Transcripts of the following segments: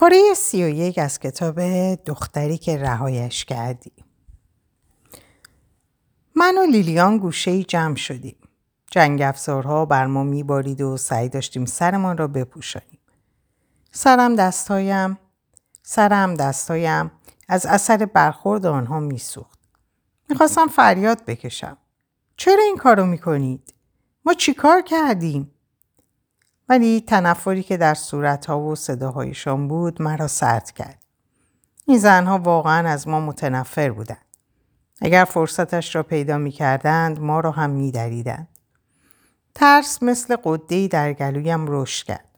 پاره سی و یک از کتاب دختری که رهایش کردی من و لیلیان گوشه جمع شدیم. جنگ افزارها بر ما میبارید و سعی داشتیم سرمان را بپوشانیم. سرم دستایم سرم دستایم از اثر برخورد آنها میسوخت. می‌خواستم فریاد بکشم. چرا این کارو می‌کنید؟ ما چیکار کردیم؟ ولی تنفری که در صورتها و صداهایشان بود مرا سرد کرد. این زنها واقعا از ما متنفر بودند. اگر فرصتش را پیدا می کردند ما را هم می دریدند. ترس مثل قدهی در گلویم رشد کرد.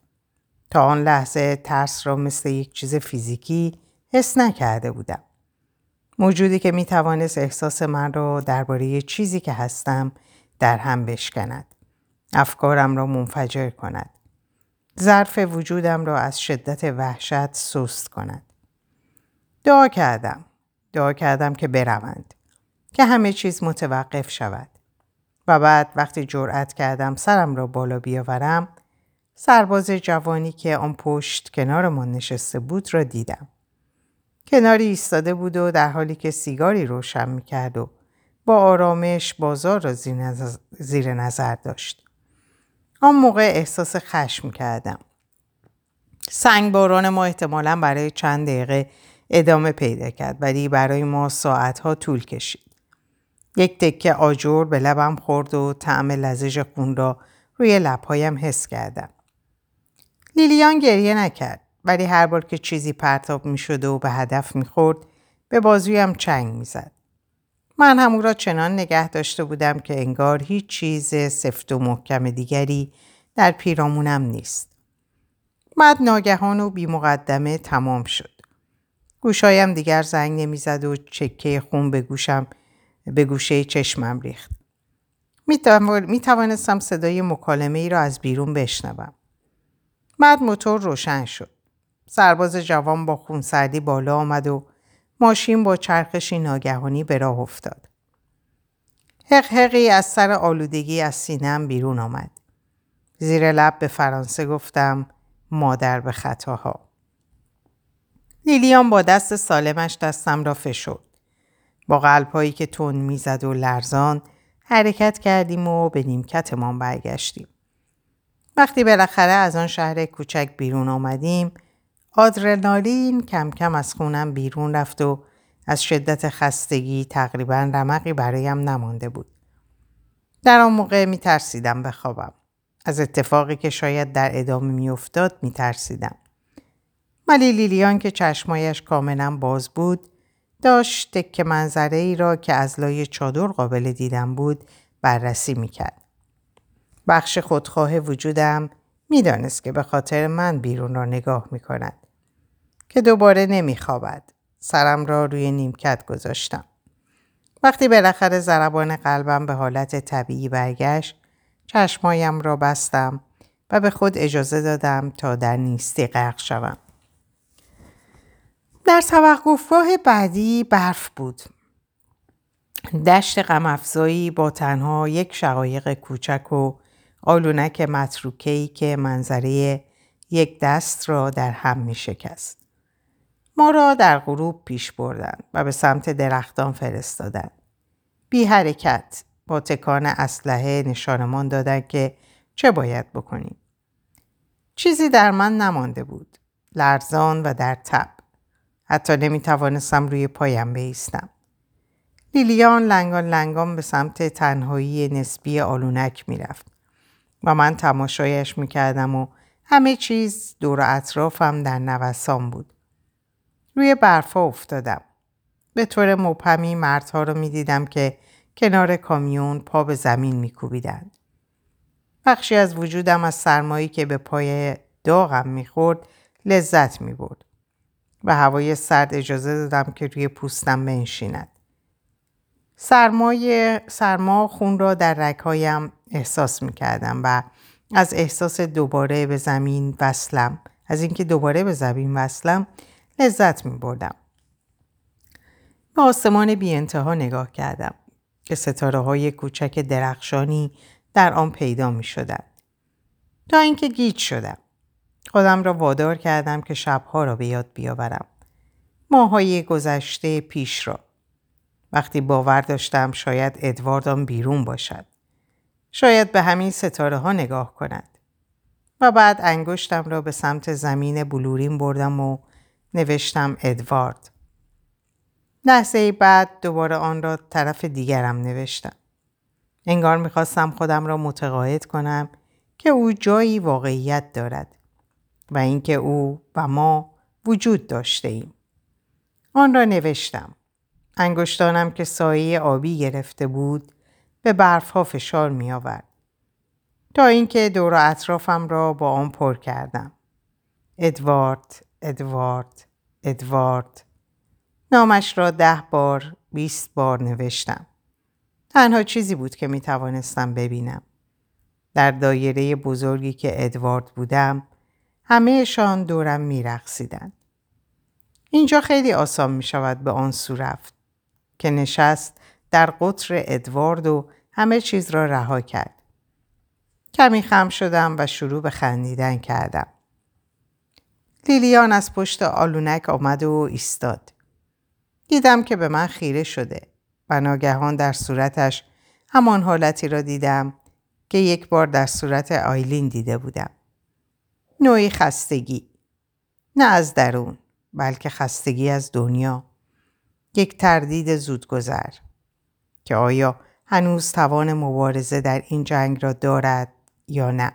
تا آن لحظه ترس را مثل یک چیز فیزیکی حس نکرده بودم. موجودی که می توانست احساس من را درباره چیزی که هستم در هم بشکند. افکارم را منفجر کند. ظرف وجودم را از شدت وحشت سست کند. دعا کردم. دعا کردم که بروند. که همه چیز متوقف شود. و بعد وقتی جرأت کردم سرم را بالا بیاورم سرباز جوانی که آن پشت کنارمان نشسته بود را دیدم. کناری ایستاده بود و در حالی که سیگاری روشن می‌کرد و با آرامش بازار را زیر نظر داشت. آن موقع احساس خشم کردم. سنگباران ما احتمالا برای چند دقیقه ادامه پیدا کرد ولی برای ما ساعتها طول کشید. یک تکه آجور به لبم خورد و طعم لزج خون را روی لبهایم حس کردم. لیلیان گریه نکرد ولی هر بار که چیزی پرتاب می شد و به هدف می خورد به بازویم چنگ می زد. من هم او را چنان نگه داشته بودم که انگار هیچ چیز سفت و محکم دیگری در پیرامونم نیست. بعد ناگهان و بی مقدمه تمام شد. گوشایم دیگر زنگ نمی‌زد و چکه خون به گوشم به گوشه چشمم ریخت. می توانستم صدای مکالمه ای را از بیرون بشنوم. بعد موتور روشن شد. سرباز جوان با خونسردی بالا آمد و ماشین با چرخشی ناگهانی به راه افتاد. حقحقی از سر آلودگی از سینم بیرون آمد. زیر لب به فرانسه گفتم مادر به خطاها. لیلیان با دست سالمش دستم را فشرد. با قلبهایی که تون می‌زد و لرزان حرکت کردیم و به نیمکتمان برگشتیم. وقتی بالاخره از آن شهر کوچک بیرون آمدیم آدرنالین کم کم از خونم بیرون رفت و از شدت خستگی تقریبا رمقی برایم نمانده بود. در آن موقع می ترسیدم بخوابم. از اتفاقی که شاید در ادامه می افتاد می ترسیدم. ولی لیلیان که چشمایش کاملا باز بود داشت تک منظره ای را که از لای چادر قابل دیدن بود بررسی می کرد. بخش خودخواه وجودم می‌دانست که به خاطر من بیرون را نگاه می کند. که دوباره نمی خوابد. سرم را روی نیمکت گذاشتم. وقتی بالاخره ضربان قلبم به حالت طبیعی برگشت چشمایم را بستم و به خود اجازه دادم تا در نیستی غرق شوم. در توقفگاه بعدی برف بود. دشت غمافزایی با تنها یک شقایق کوچک و آلونک متروکهی که منظره یک دست را در هم می شکست. ما را در غروب پیش بردن و به سمت درختان فرستادند. بی حرکت با تکان اسلحه نشانمان دادند که چه باید بکنیم. چیزی در من نمانده بود. لرزان و در تب. حتی نمی توانستم روی پایم بیستم. لیلیان لنگان لنگان به سمت تنهایی نسبی آلونک می‌رفت و من تماشایش می‌کردم و همه چیز دور اطرافم در نوسان بود. روی برفا افتادم. به طور مبهمی مردها رو می‌دیدم که کنار کامیون پا به زمین میکوبیدند. بخشی از وجودم از سرمایی که به پای داغم می‌خورد لذت می‌برد و هوای سرد اجازه دادم که روی پوستم بنشیند. سرمای سرما خون را در رگهایم احساس می کردم و از احساس دوباره به زمین وصلم از اینکه دوباره به زمین وصلم لذت می بردم. به آسمان بی انتها نگاه کردم که ستاره های کوچک درخشانی در آن پیدا می شدن. تا اینکه گیج شدم. خودم را وادار کردم که شبها را به یاد بیاورم. ماهای گذشته پیش را. وقتی باور داشتم شاید ادواردان بیرون باشد. شاید به همین ستاره ها نگاه کند. و بعد انگشتم را به سمت زمین بلورین بردم و نوشتم ادوارد. لحظه بعد دوباره آن را طرف دیگرم نوشتم. انگار می‌خواستم خودم را متقاعد کنم که او جایی واقعیت دارد و اینکه او و ما وجود داشته ایم. آن را نوشتم. انگشتانم که سایه آبی گرفته بود به برفها فشار می آورد. تا اینکه دور اطرافم را با آن پر کردم. ادوارد، ادوارد، ادوارد. نامش را ده بار، بیست بار نوشتم. تنها چیزی بود که می توانستم ببینم. در دایره بزرگی که ادوارد بودم همهشان دورم می رقصیدن. اینجا خیلی آسان می شود به آن سو رفت که نشست در قطر ادوارد و همه چیز را رها کرد. کمی خم شدم و شروع به خندیدن کردم. لیلیان از پشت آلونک آمد و ایستاد. دیدم که به من خیره شده و ناگهان در صورتش همان حالتی را دیدم که یک بار در صورت آیلین دیده بودم. نوعی خستگی. نه از درون بلکه خستگی از دنیا. یک تردید زودگذر که آیا هنوز توان مبارزه در این جنگ را دارد یا نه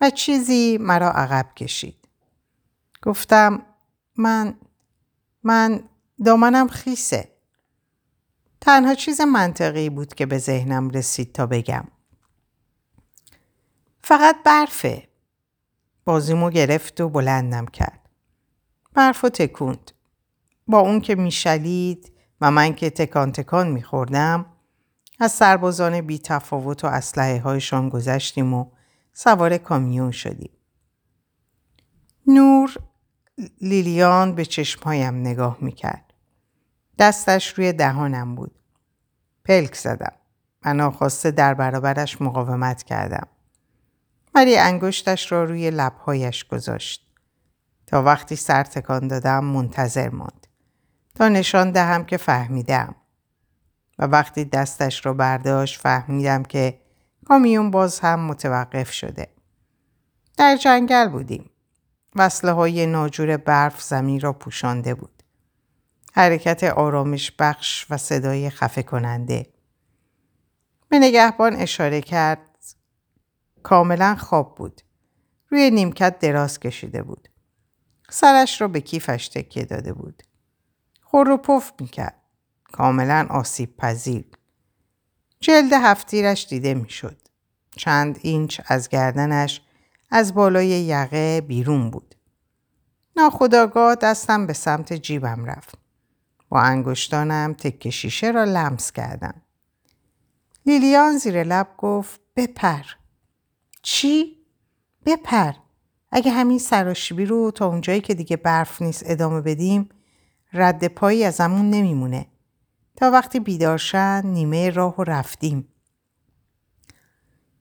و چیزی مرا عقب کشید گفتم من من دامنم خیسه. تنها چیز منطقی بود که به ذهنم رسید تا بگم. فقط برفه. بازیمو گرفت و بلندم کرد. برف و تکوند. با اون که میشلید و من که تکان تکان میخوردم از سربازان بی تفاوت و اسلحه هایشان گذشتیم و سوار کامیون شدیم. نور لیلیان به چشمهایم نگاه می‌کرد. دستش روی دهانم بود. پلک زدم. من آخواسته در برابرش مقاومت کردم. ولی انگشتش را روی لبهایش گذاشت. تا وقتی سر تکان دادم منتظر ماند. تا نشان دهم که فهمیدم. و وقتی دستش رو برداشت فهمیدم که کامیون باز هم متوقف شده. در جنگل بودیم. وصله های ناجور برف زمین را پوشانده بود. حرکت آرامش بخش و صدای خفه کننده. به نگهبان اشاره کرد کاملا خواب بود. روی نیمکت دراز کشیده بود. سرش را به کیفش تکیه داده بود. خور و پف می‌کرد. کاملا آسیب پذیر. جلد هفتیرش دیده می‌شد. چند اینچ از گردنش از بالای یقه بیرون بود. ناخداگاه دستم به سمت جیبم رفت. با انگشتانم تک شیشه را لمس کردم. لیلیان زیر لب گفت بپر. چی؟ بپر. اگه همین سراشیبی رو تا اونجایی که دیگه برف نیست ادامه بدیم رد پایی ازمون نمیمونه. تا وقتی بیدارشن نیمه راه رفتیم.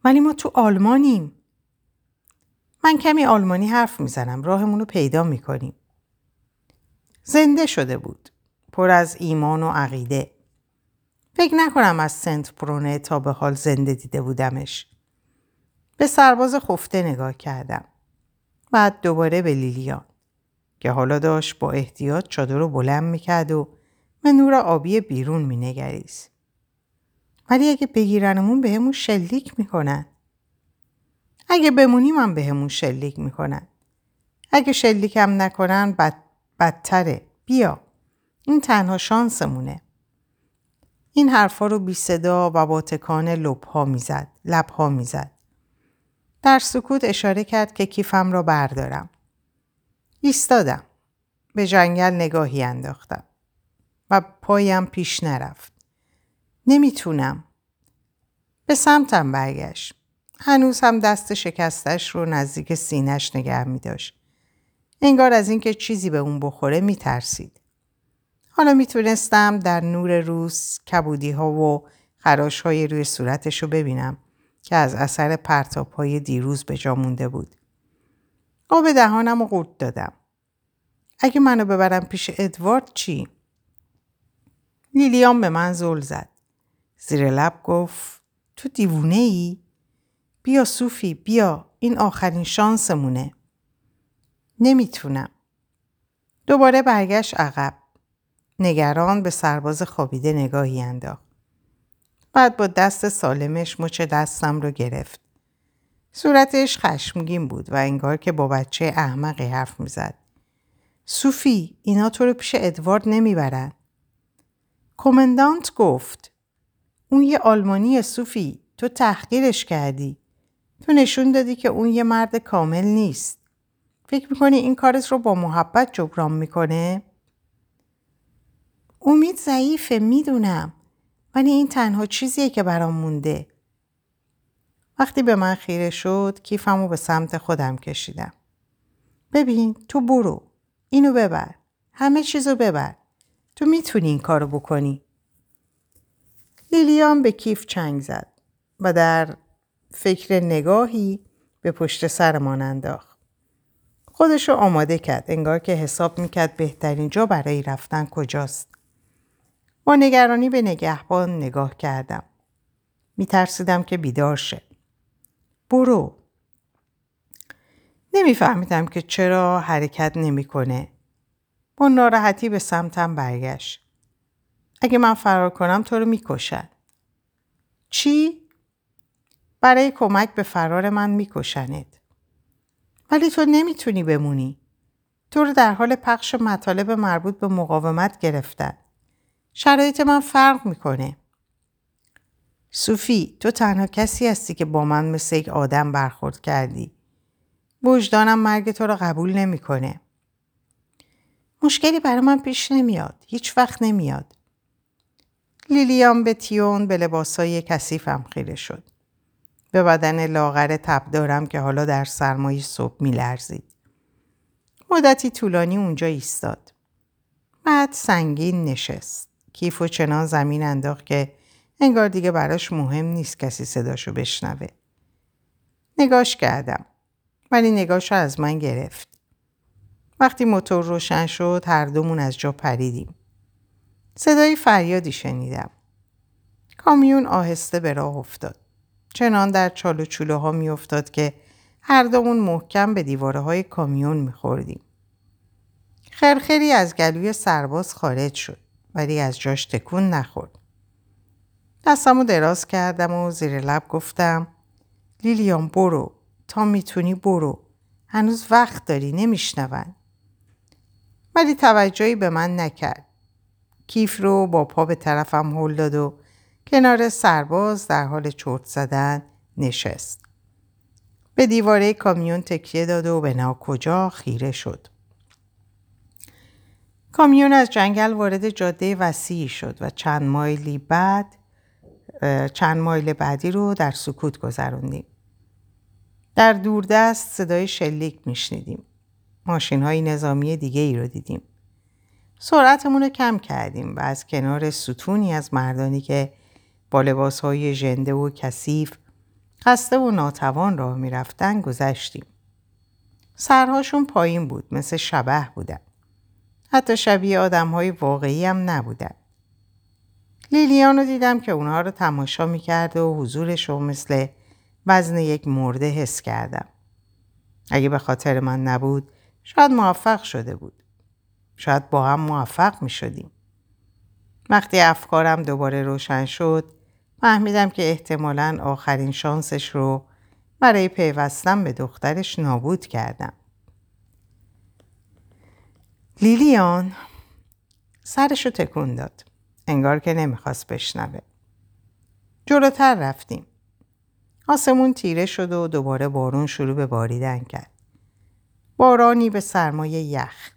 ولی ما تو آلمانیم. من کمی آلمانی حرف می‌زنم. راهمون رو پیدا می‌کنیم. زنده شده بود. پر از ایمان و عقیده. فکر نکنم از سنت پرونه تا به حال زنده دیده بودمش. به سرباز خفته نگاه کردم. بعد دوباره به لیلیان که حالا داشت با احتیاط چادر رو بلند می‌کرد و به نور آبی بیرون مینگریست. ولی اگه بگیرنمون بهمون شلیک می‌کنن. اگه بمونیم هم بهمون شلیک می‌کنن. اگه شلیکم نکنن بد... بدتره. بیا. این تنها شانسمونه. این حرفا رو بی صدا و با تکان لبها می‌زد. لبها می‌زد. در سکوت اشاره کرد که کیفم را بردارم. ایستادم. به جنگل نگاهی انداختم. و پایم پیش نرفت. نمی‌تونم. به سمتم برگشت. هنوز هم دست شکستش رو نزدیک سینش نگه می داشت. انگار از اینکه چیزی به اون بخوره می ترسید. حالا می‌تونستم در نور روز کبودی ها و خراش های روی صورتش رو ببینم که از اثر پرتاب های دیروز به جا مونده بود. آب دهانم رو قورت دادم. اگه منو ببرم پیش ادوارد چی؟ لیلیان به من زل زد. زیر لب گفت تو دیوونه ای؟ بیا صوفی بیا این آخرین شانسمونه. نمی‌تونم. دوباره برگشت عقب. نگران به سرباز خوابیده نگاهی انداخت. بعد با دست سالمش مچ دستم رو گرفت. صورتش خشمگین بود و انگار که با بچه احمقی حرف می‌زد. صوفی اینا تو رو پیش ادوارد نمی‌برن. کمندانت گفت اون یه آلمانی صوفی تو تحقیرش کردی. تو نشون دادی که اون یه مرد کامل نیست. فکر می‌کنی این کارت رو با محبت جبران می‌کنه؟ امید ضعیفه می‌دونم ولی این تنها چیزیه که برام مونده. وقتی به من خیره شد کیفمو به سمت خودم کشیدم. ببین تو برو. اینو ببر. همه چیزو ببر. تو می‌تونی این کارو بکنی. لیلیان به کیف چنگ زد و در فکر نگاهی به پشت سرمان انداخت. خودشو آماده کرد انگار که حساب می‌کرد بهترین جا برای رفتن کجاست. با نگرانی به نگهبان نگاه کردم. میترسیدم که بیدار شه. برو. نمیفهمیدم که چرا حرکت نمی‌کنه. با ناراحتی به سمتم برگشت. اگه من فرار کنم تو رو می‌کشن. چی؟ برای کمک به فرار من میکشنت. ولی تو نمی‌تونی بمونی. تو رو در حال پخش مطالب مربوط به مقاومت گرفتن. شرایط من فرق می‌کنه. صوفی تو تنها کسی هستی که با من مثل یک آدم برخورد کردی. وجدانم مرگ تو رو قبول نمی‌کنه. مشکلی برای من پیش نمیاد. هیچ وقت نمیاد. لیلیان به تیون به لباسای کثیفم خیره شد. به بدن لاغر تب دارم که حالا در سرمایه صبح میلرزید. مدتی طولانی اونجا ایستاد. بعد سنگین نشست. کیف و چنان زمین انداخت که انگار دیگه براش مهم نیست کسی صداشو بشنوه. نگاش کردم. ولی نگاشو از من گرفت. وقتی موتور روشن شد هر دومون از جا پریدیم. صدای فریادی شنیدم. کامیون آهسته به راه افتاد. چنان در چال و چوله ها می افتاد که هر دومون محکم به دیواره های کامیون می خوردیم. خرخری از گلوی سرباز خارج شد ولی از جاش تکون نخورد. دستمو دراز کردم و زیر لب گفتم لیلیان برو تا می‌تونی برو هنوز وقت داری نمیشنون ولی توجهی به من نکرد کیف رو با پا به طرفم هل داد و کنار سرباز در حال چرت زدن نشست به دیواره کامیون تکیه داد و به ناکجا خیره شد کامیون از جنگل وارد جاده وسیعی شد و چند مایلی بعد چند مایل بعدی رو در سکوت گذروندیم. در دوردست صدای شلیک میشنیدیم. ماشین های نظامی دیگه ای رو دیدیم. سرعتمون رو کم کردیم و از کنار ستونی از مردانی که با لباس های ژنده و کثیف خسته و ناتوان راه می‌رفتن گذشتیم. سرهاشون پایین بود مثل شبه بودن. حتی شبیه آدم های واقعی هم نبودن. لیلیان رو دیدم که اونها رو تماشا می‌کرد و حضورش رو مثل وزن یک مرده حس کردم. اگه به خاطر من نبود شاید موفق شده بود. شاید با هم موفق می شدیم. وقتی افکارم دوباره روشن شد فهمیدم که احتمالا آخرین شانسش رو برای پیوستن به دخترش نابود کردم. لیلیان سرشو تکون داد. انگار که نمی‌خواست بشنوه. جلوتر رفتیم. آسمون تیره شد و دوباره بارون شروع به باریدن کرد. بارانی به سرمایه یخ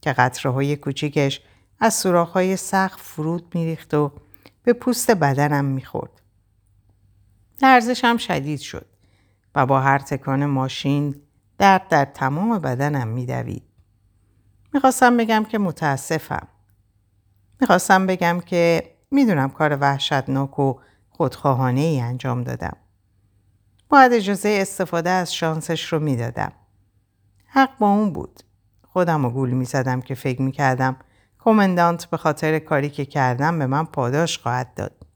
که قطره های کوچیکش از سوراخ های سقف فرود میریخت و به پوست بدنم می‌خورد. لرزشم شدید شد و با هر تکان ماشین درد در تمام بدنم میدوید. می‌خواستم بگم که متاسفم. می‌خواستم بگم که می‌دونم کار وحشتناک و خودخواهانه ای انجام دادم. باید اجازه استفاده از شانسش رو می‌دادم. حق با اون بود. خودم رو گول می زدم که فکر می کردم کمندانت به خاطر کاری که کردم به من پاداش خواهد داد.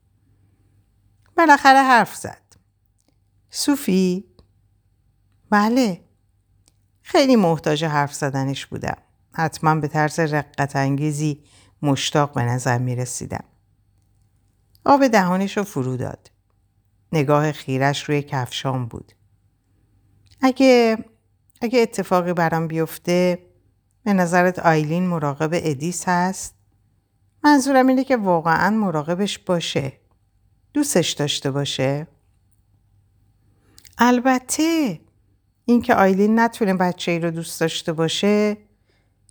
بالاخره حرف زد. صوفی؟ بله. خیلی محتاج حرف زدنش بودم. حتما به طرز رقت انگیزی مشتاق به نظر می رسیدم. آب دهانش رو فرو داد. نگاه خیرش روی کفشام بود. اگه اگه اتفاقی برام بیفته به نظرت آیلین مراقب ادیس هست؟ منظورم اینه که واقعا مراقبش باشه. دوستش داشته باشه؟ البته اینکه آیلین نتونه بچه ای رو دوست داشته باشه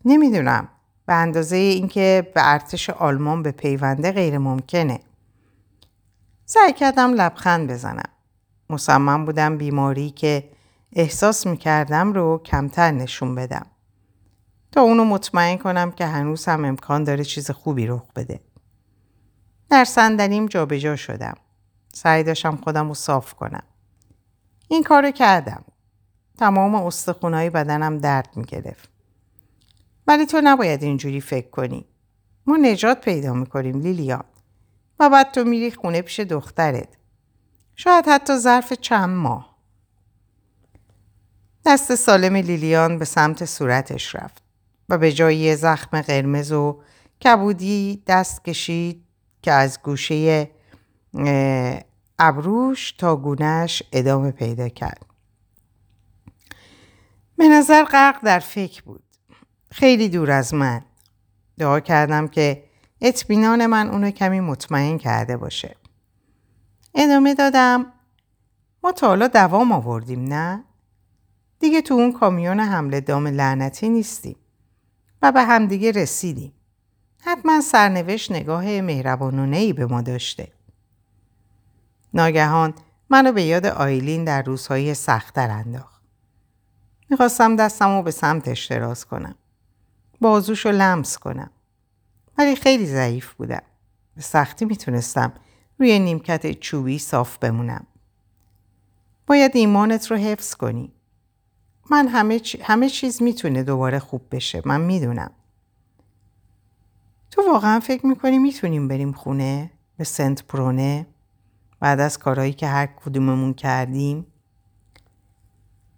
نمی‌دونم به اندازه اینکه به ارتش آلمان به پیونده غیر ممکنه. سعی کردم لبخند بزنم. مصمم بودم بیماری که احساس می‌کردم رو کمتر نشون بدم. تا اونو مطمئن کنم که هنوز هم امکان داره چیز خوبی رخ بده. در صندلیم جابجا شدم. سعی داشتم خودم رو صاف کنم. این کارو کردم. تمام استخونهای بدنم درد می‌گرفت. ولی تو نباید اینجوری فکر کنی. ما نجات پیدا می‌کنیم لیلیان. و بعد تو میری خونه پیش دخترت. شاید حتی ظرف چند ماه. دست سالم لیلیان به سمت صورتش رفت و به جای زخم قرمز و کبودی دست کشید که از گوشه ابروش تا گونهش ادامه پیدا کرد. به نظر غرق در فکر بود. خیلی دور از من. دعا کردم که اطمینان من اونو کمی مطمئن کرده باشه. ادامه دادم ما تا حالا دوام آوردیم نه؟ دیگه تو اون کامیون حمله دام لعنتی نیستیم و به همدیگه رسیدیم. حتما سرنوشت نگاه مهربانونه ای به ما داشته. ناگهان منو به یاد آیلین در روزهای سختتر انداخت. می‌خواستم دستم رو به سمتش دراز کنم. بازوش رو لمس کنم. ولی خیلی ضعیف بودم. به سختی می‌تونستم روی نیمکت چوبی صاف بمونم. باید ایمانت رو حفظ کنی. من همه, همه چیز می‌تونه دوباره خوب بشه. من می‌دونم. تو واقعا فکر می‌کنی می‌تونیم بریم خونه؟ به سنت پرونه؟ بعد از کارهایی که هر کدوممون کردیم؟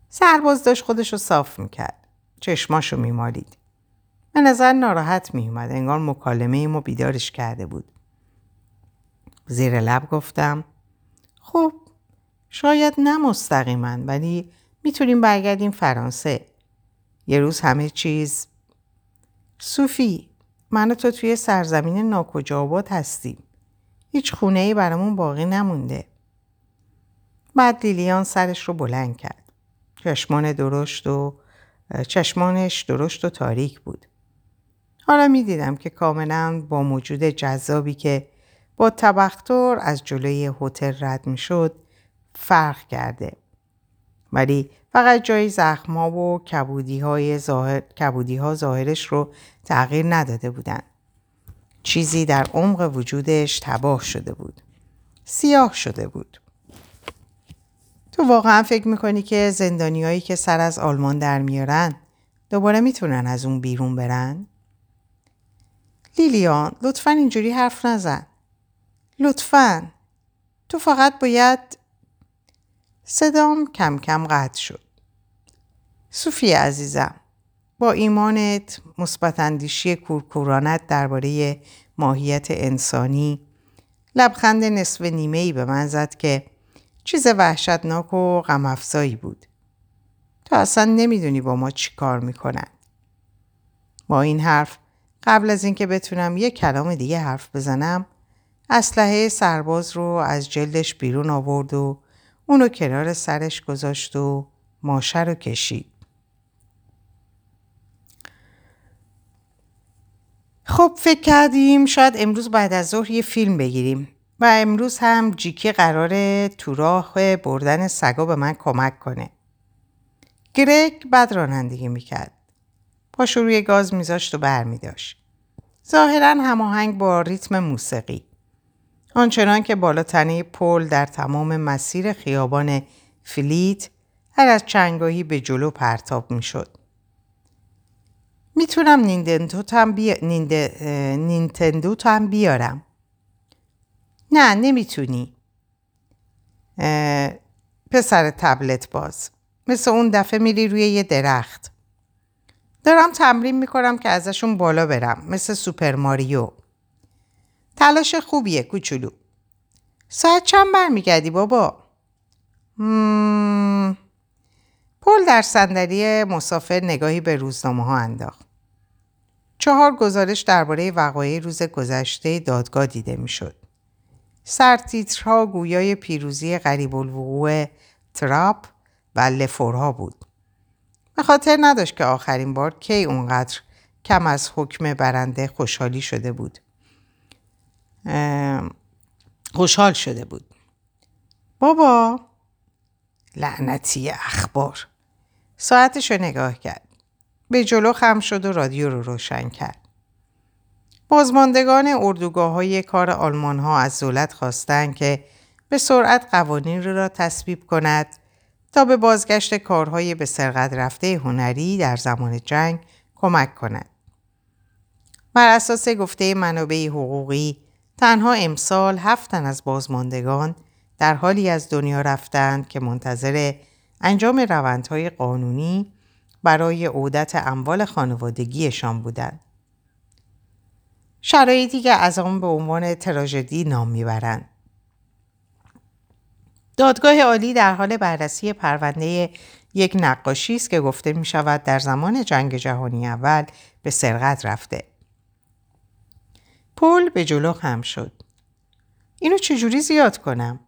سرباز داشت خودش رو صاف می‌کرد. چشماشو میمالید. به نظر ناراحت میومد. انگار مکالمه ما بیدارش کرده بود. زیر لب گفتم خب شاید نه مستقیما ولی می‌تونیم برگردیم فرانسه. یه روز همه چیز صوفی من و تو توی سرزمین ناکجا هستیم. هیچ خونه ای برامون باقی نمونده. بعد لیلیان سرش رو بلند کرد. چشمان درشت و چشمانش درشت و تاریک بود. حالا می دیدم که کاملا با موجود جذابی که با تبختر از جلوی هتل رد می شد فرق کرده. ولی فقط جای زخما و کبودی, های ظاهر، کبودی ها ظاهرش رو تغییر نداده بودند. چیزی در عمق وجودش تباه شده بود. سیاه شده بود. تو واقعا فکر می‌کنی که زندانیایی که سر از آلمان در میارن دوباره می‌تونن از اون بیرون برن؟ لیلیان لطفا اینجوری حرف نزن. لطفا تو فقط باید صدام کم کم قطع شد. صوفی عزیزم با ایمانت مثبت اندیشی کورکورانت درباره ماهیت انسانی لبخند نصف نیمه ای به من زد که چیز وحشتناک و غم بود. تو اصلا نمی‌دونی با ما چی کار می‌کنن. با این حرف قبل از اینکه بتونم یه کلام دیگه حرف بزنم اسلحه سرباز رو از جلدش بیرون آورد و اونو کنار سرش گذاشت و ماشه رو کشید. خب فکر کردیم شاید امروز بعد از ظهر یه فیلم بگیریم و امروز هم جیکی قراره تو راه بردن سگا به من کمک کنه. گرگ بد رانندگی می‌کرد. پاشو روی گاز میذاشت و برمیداشت. ظاهرا هماهنگ با ریتم موسیقی. آنچنان که بالاتنه پل در تمام مسیر خیابان فلیت هر از چنگاهی به جلو پرتاب می‌شد. می‌تونم نیندندو هم, بی... نینتندو هم بیارم. نه نمی‌تونی. پسر تبلت باز. مثل اون دفعه میری روی یه درخت. دارم تمرین می‌کنم که ازشون بالا برم مثل سوپر ماریو. تلاش خوبیه کوچولو ساعت چند برمیگردی بابا مم... پل در صندلی مسافر نگاهی به روزنامه ها انداخت. چهار گزارش درباره وقایع روز گذشته دادگاه دیده می‌شد. سرتیترها گویای پیروزی غریب الوقوع تراپ و لفورها بود. به خاطر نداشت که آخرین بار کی اونقدر کم از حکم برنده خوشحالی شده بود. خوشحال شده بود. بابا لعنتی اخبار ساعتش رو نگاه کرد. به جلو خم شد و رادیو رو روشن کرد. بازماندگان اردوگاه های کار آلمان ها از دولت خواستند که به سرعت قوانین را تصویب کند تا به بازگشت کارهای به سرقت رفته هنری در زمان جنگ کمک کند. بر اساس گفته منابع حقوقی تنها امسال هفتن از بازماندگان در حالی از دنیا رفتند که منتظر انجام روندهای قانونی برای عودت اموال خانوادگیشان بودند. شرایطی که از آن به عنوان تراژدی نام می‌برند. دادگاه عالی در حال بررسی پرونده یک نقاشی است که گفته می شود در زمان جنگ جهانی اول به سرقت رفته. پل به جلو خم شد. اینو چجوری زیاد کنم؟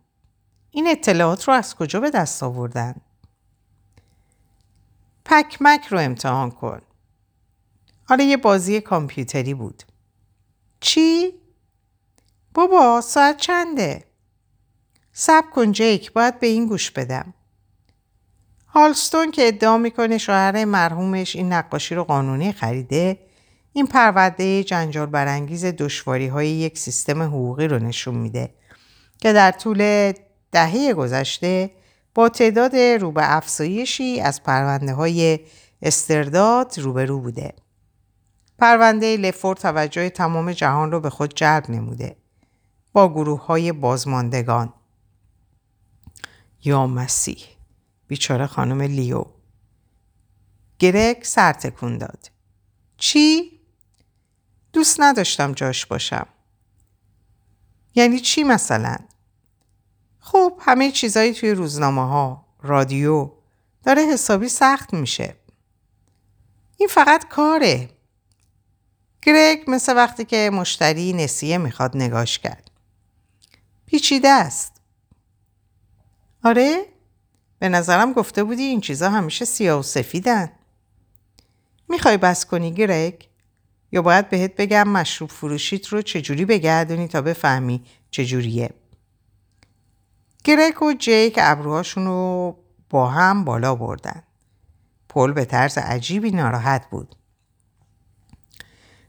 این اطلاعات رو از کجا به دست آوردن؟ پکمک رو امتحان کن. حالا یه بازی کامپیوتری بود. چی؟ بابا ساعت چنده؟ سب کن جیک باید به این گوش بدم. هالستون که ادعا می‌کنه شوهر مرحومش این نقاشی رو قانونی خریده این پرونده جنجال برانگیز دشواری های یک سیستم حقوقی رو نشون میده که در طول دهه گذشته با تعداد رو به افزایشی از پرونده های استرداد روبرو بوده. پرونده لفور توجه تمام جهان رو به خود جلب نموده با گروه های بازماندگان یا مسیح بیچاره خانم لیو گرگ سر تکون داد چی؟ دوست نداشتم جاش باشم یعنی چی مثلا؟ خب همه چیزایی توی روزنامه ها، رادیو داره حسابی سخت میشه. این فقط کاره. گرگ مثل وقتی که مشتری نسیه می‌خواد نگاش کرد. پیچیده است. آره؟ به نظرم گفته بودی این چیزا همیشه سیاه و سفیدن. می‌خوای بس کنی گرگ؟ یا باید بهت بگم مشروب فروشیت رو چجوری بگردونی تا بفهمی چجوریه؟ گرک و جیک ابروهاشون رو با هم بالا بردن. پل به طرز عجیبی ناراحت بود.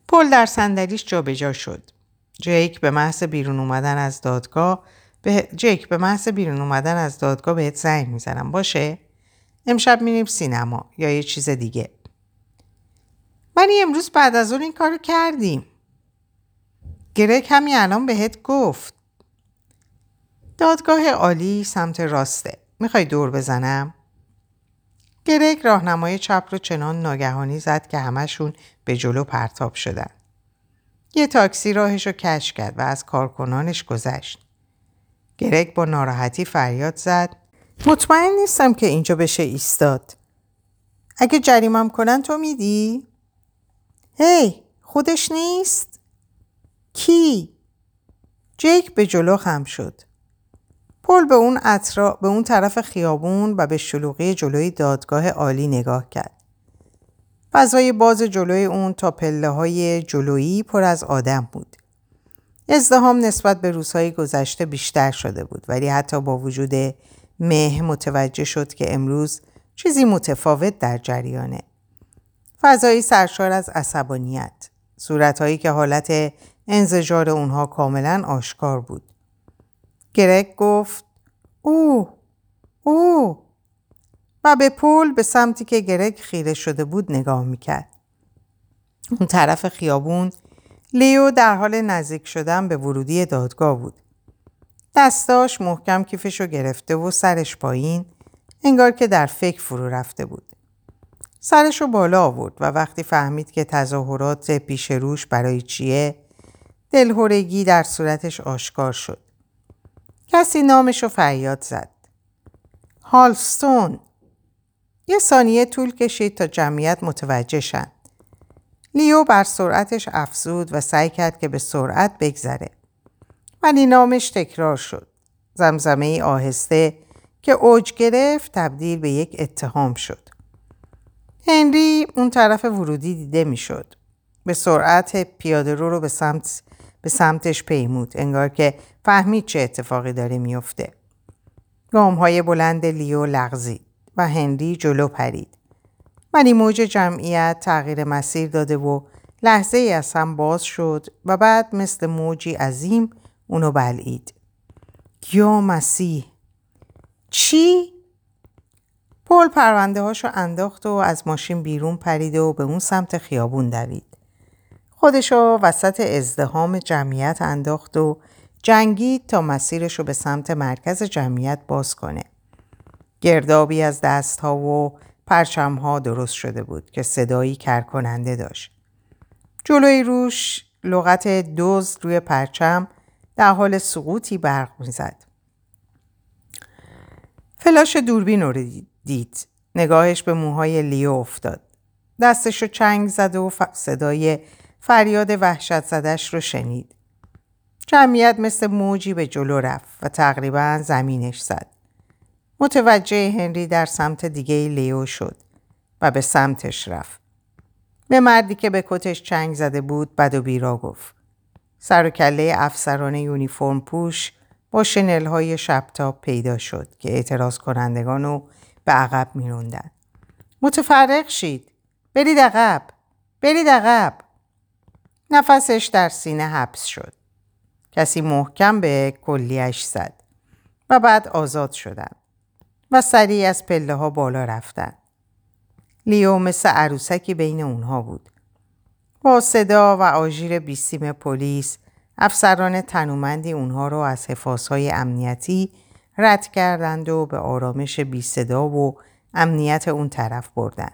پل در صندلیش جابجا شد. جیک به محض بیرون اومدن از دادگاه به جیک به محض بیرون اومدن از دادگاه بهت زنگ می‌زنم باشه امشب میریم سینما یا یه چیز دیگه ولی امروز بعد از اون این کارو کردیم گرک همین الان بهت گفت دادگاه عالی سمت راسته. می‌خوای دور بزنم؟ گرگ راهنمای چپ رو چنان ناگهانی زد که همشون به جلو پرتاب شدن. یه تاکسی راهش رو کش کرد و از کارکنانش گذشت. گرگ با ناراحتی فریاد زد مطمئن نیستم که اینجا بشه ایستاد. اگه جریمم کنن تو میدی؟ هی خودش نیست؟ کی؟ جیک به جلو خم شد. پل به اون اطرا... به اون طرف خیابون و به شلوغی جلوی دادگاه عالی نگاه کرد. فضای باز جلوی اون تا پله های جلویی پر از آدم بود. ازدهام نسبت به روزهای گذشته بیشتر شده بود ولی حتی با وجود مه متوجه شد که امروز چیزی متفاوت در جریانه. فضایی سرشار از عصبانیت. صورتهایی که حالت انزجار اونها کاملا آشکار بود. گرگ گفت او او و به پول به سمتی که گرگ خیره شده بود نگاه می‌کرد. اون طرف خیابون لیو در حال نزدیک شدن به ورودی دادگاه بود. دستاش محکم کیفشو گرفته و سرش پایین انگار که در فکر فرو رفته بود. سرشو بالا آورد و وقتی فهمید که تظاهرات پیش روش برای چیه دلهورگی در صورتش آشکار شد. کسی نامشو فریاد زد. هالستون یه ثانیه طول کشید تا جمعیت متوجه شد. لیو بر سرعتش افزود و سعی کرد که به سرعت بگذره. ولی نامش تکرار شد. زمزمه آهسته که اوج گرفت تبدیل به یک اتهام شد. هنری اون طرف ورودی دیده می‌شد. به سرعت پیاده رو رو به, سمت به سمتش پیمود انگار که فهمید چه اتفاقی داره میفته. گام های بلند لیو لغزید و هنری جلو پرید. ولی موج جمعیت تغییر مسیر داده و لحظه ای از هم باز شد و بعد مثل موجی عظیم اونو بلعید. یا مسیح چی؟ پل پرونده هاشو انداخت و از ماشین بیرون پرید و به اون سمت خیابون دوید. خودشو وسط ازدهام جمعیت انداخت و جنگید تا مسیرشو به سمت مرکز جمعیت باز کنه. گردابی از دستها و پرچمها درست شده بود که صدایی کرکننده داشت. جلوی روش لغت دوز روی پرچم در حال سقوطی برق می‌زد. فلاش دوربین رو دید. نگاهش به موهای لیو افتاد. دستش رو چنگ زد و صدای فریاد وحشت زدش رو شنید. جمعیت مثل موجی به جلو رفت و تقریبا زمینش زد. متوجه هنری در سمت دیگه لیو شد و به سمتش رفت. به مردی که به کتش چنگ زده بود بد و بیرا گفت. سر و کله افسران یونیفرم پوش با شنل های شبتاب پیدا شد که اعتراض کنندگان رو به عقب میروندن. متفرق شید. برید عقب. برید عقب. نفسش در سینه حبس شد. کسی محکم به کلیش زد و بعد آزاد شدن و سریع از پله ها بالا رفتن. لیو مثل عروسکی بین اونها بود. با صدا و آژیر بیسیم پلیس افسران تنومندی اونها رو از حفاظهای امنیتی رد کردند و به آرامش بی صدا و امنیت اون طرف بردن.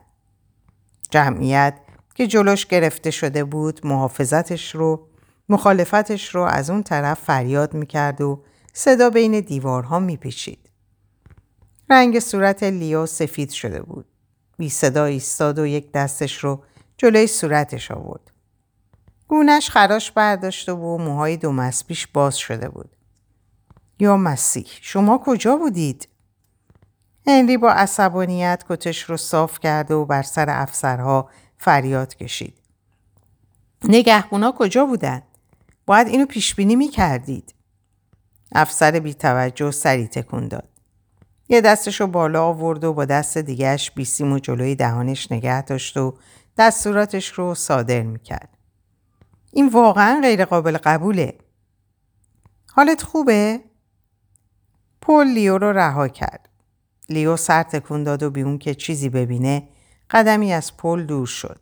جمعیت که جلوش گرفته شده بود محافظتش رو مخالفتش رو از اون طرف فریاد می‌کرد و صدا بین دیوارها میپیچید. رنگ صورت لیو سفید شده بود. بی صدا ایستاد و یک دستش رو جلوی صورتش آورد. گونش خراش برداشته و موهای دو مسبیش باز شده بود. یا مسیح شما کجا بودید؟ هنری با عصبانیت کتش رو صاف کرد و بر سر افسرها فریاد کشید. نگهبونا کجا بودن؟ باید اینو پیش بینی می کردید. افسر بی توجه سری تکون داد. یه دستش رو بالا آورد و با دست دیگهش بیسیم و جلوی دهانش نگه داشت و دستوراتش رو صادر می‌کرد. این واقعا غیر قابل قبوله. حالت خوبه؟ پل لیو رو رها کرد. لیو سر تکون داد و بی اون که چیزی ببینه قدمی از پل دور شد.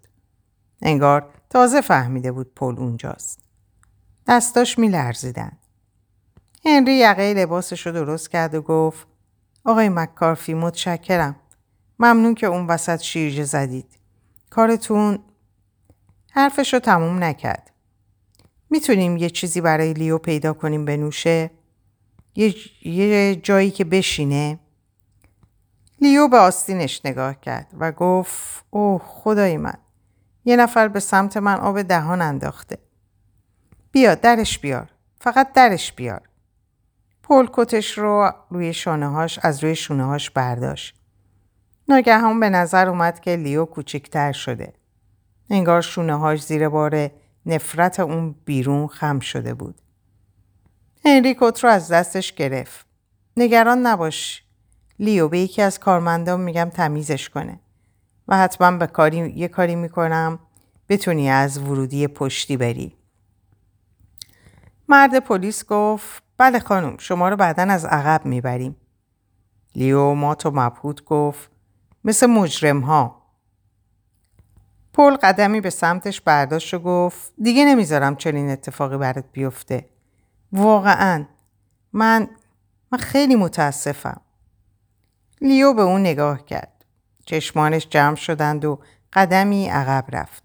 انگار تازه فهمیده بود پل اونجاست. دستاش میلرزیدن. هنری یقه لباسش رو درست کرد و گفت آقای مکارفی متشکرم. ممنون که اون وسط شیرجه زدید. کارتون حرفش رو تموم نکرد. می‌تونیم یه چیزی برای لیو پیدا کنیم بنوشه؟ یه, یه جایی که بشینه؟ لیو به آستینش نگاه کرد و گفت اوه خدای من یه نفر به سمت من آب دهان انداخته. بیا درش بیار. فقط درش بیار. پول کتش رو روی شانه هاش از روی شونه هاش برداشت. ناگهان به نظر اومد که لیو کوچکتر شده. انگار شونه هاش زیر بار نفرت اون بیرون خم شده بود. هنری کت رو از دستش گرفت. نگران نباش. لیو به یکی از کارمندان میگم تمیزش کنه. و حتما به کاری یه کاری می‌کنم بتونی از ورودی پشتی بری. مرد پلیس گفت بله خانم شما رو بعدا از عقب می‌بریم. لیو ما و مبهوت گفت مثل مجرم ها. پل قدمی به سمتش برداشت و گفت دیگه نمی‌ذارم چنین اتفاقی برات بیفته. واقعا من من خیلی متاسفم. لیو به اون نگاه کرد. چشمانش جمع شدند و قدمی عقب رفت.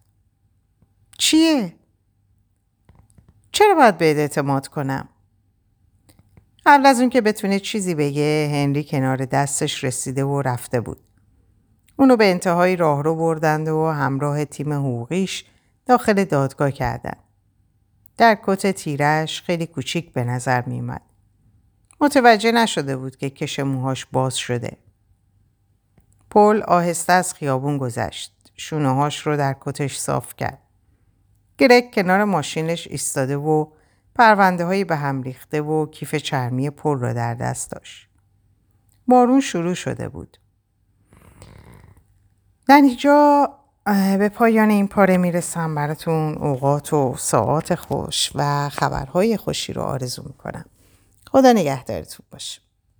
چیه؟ چرا باید بهت اعتماد کنم؟ قبل از اون که بتونه چیزی بگه هنری کنار دستش رسیده و رفته بود. اونو به انتهای راهرو بردند و همراه تیم حقوقیش داخل دادگاه کردند. در کت تیرش خیلی کوچیک به نظر میومد. متوجه نشده بود که کش موهاش باز شده. پل آهسته از خیابون گذشت. شونه هاش رو در کتش صاف کرد. گرگ کنار ماشینش ایستاده و پرونده هایی به هم ریخته و کیف چرمی پل را در دست داشت. بارون شروع شده بود. در اینجا به پایان این پاره می‌رسم براتون اوقات و ساعات خوش و خبرهای خوشی رو آرزو می‌کنم. خدا نگهدارتون باشه.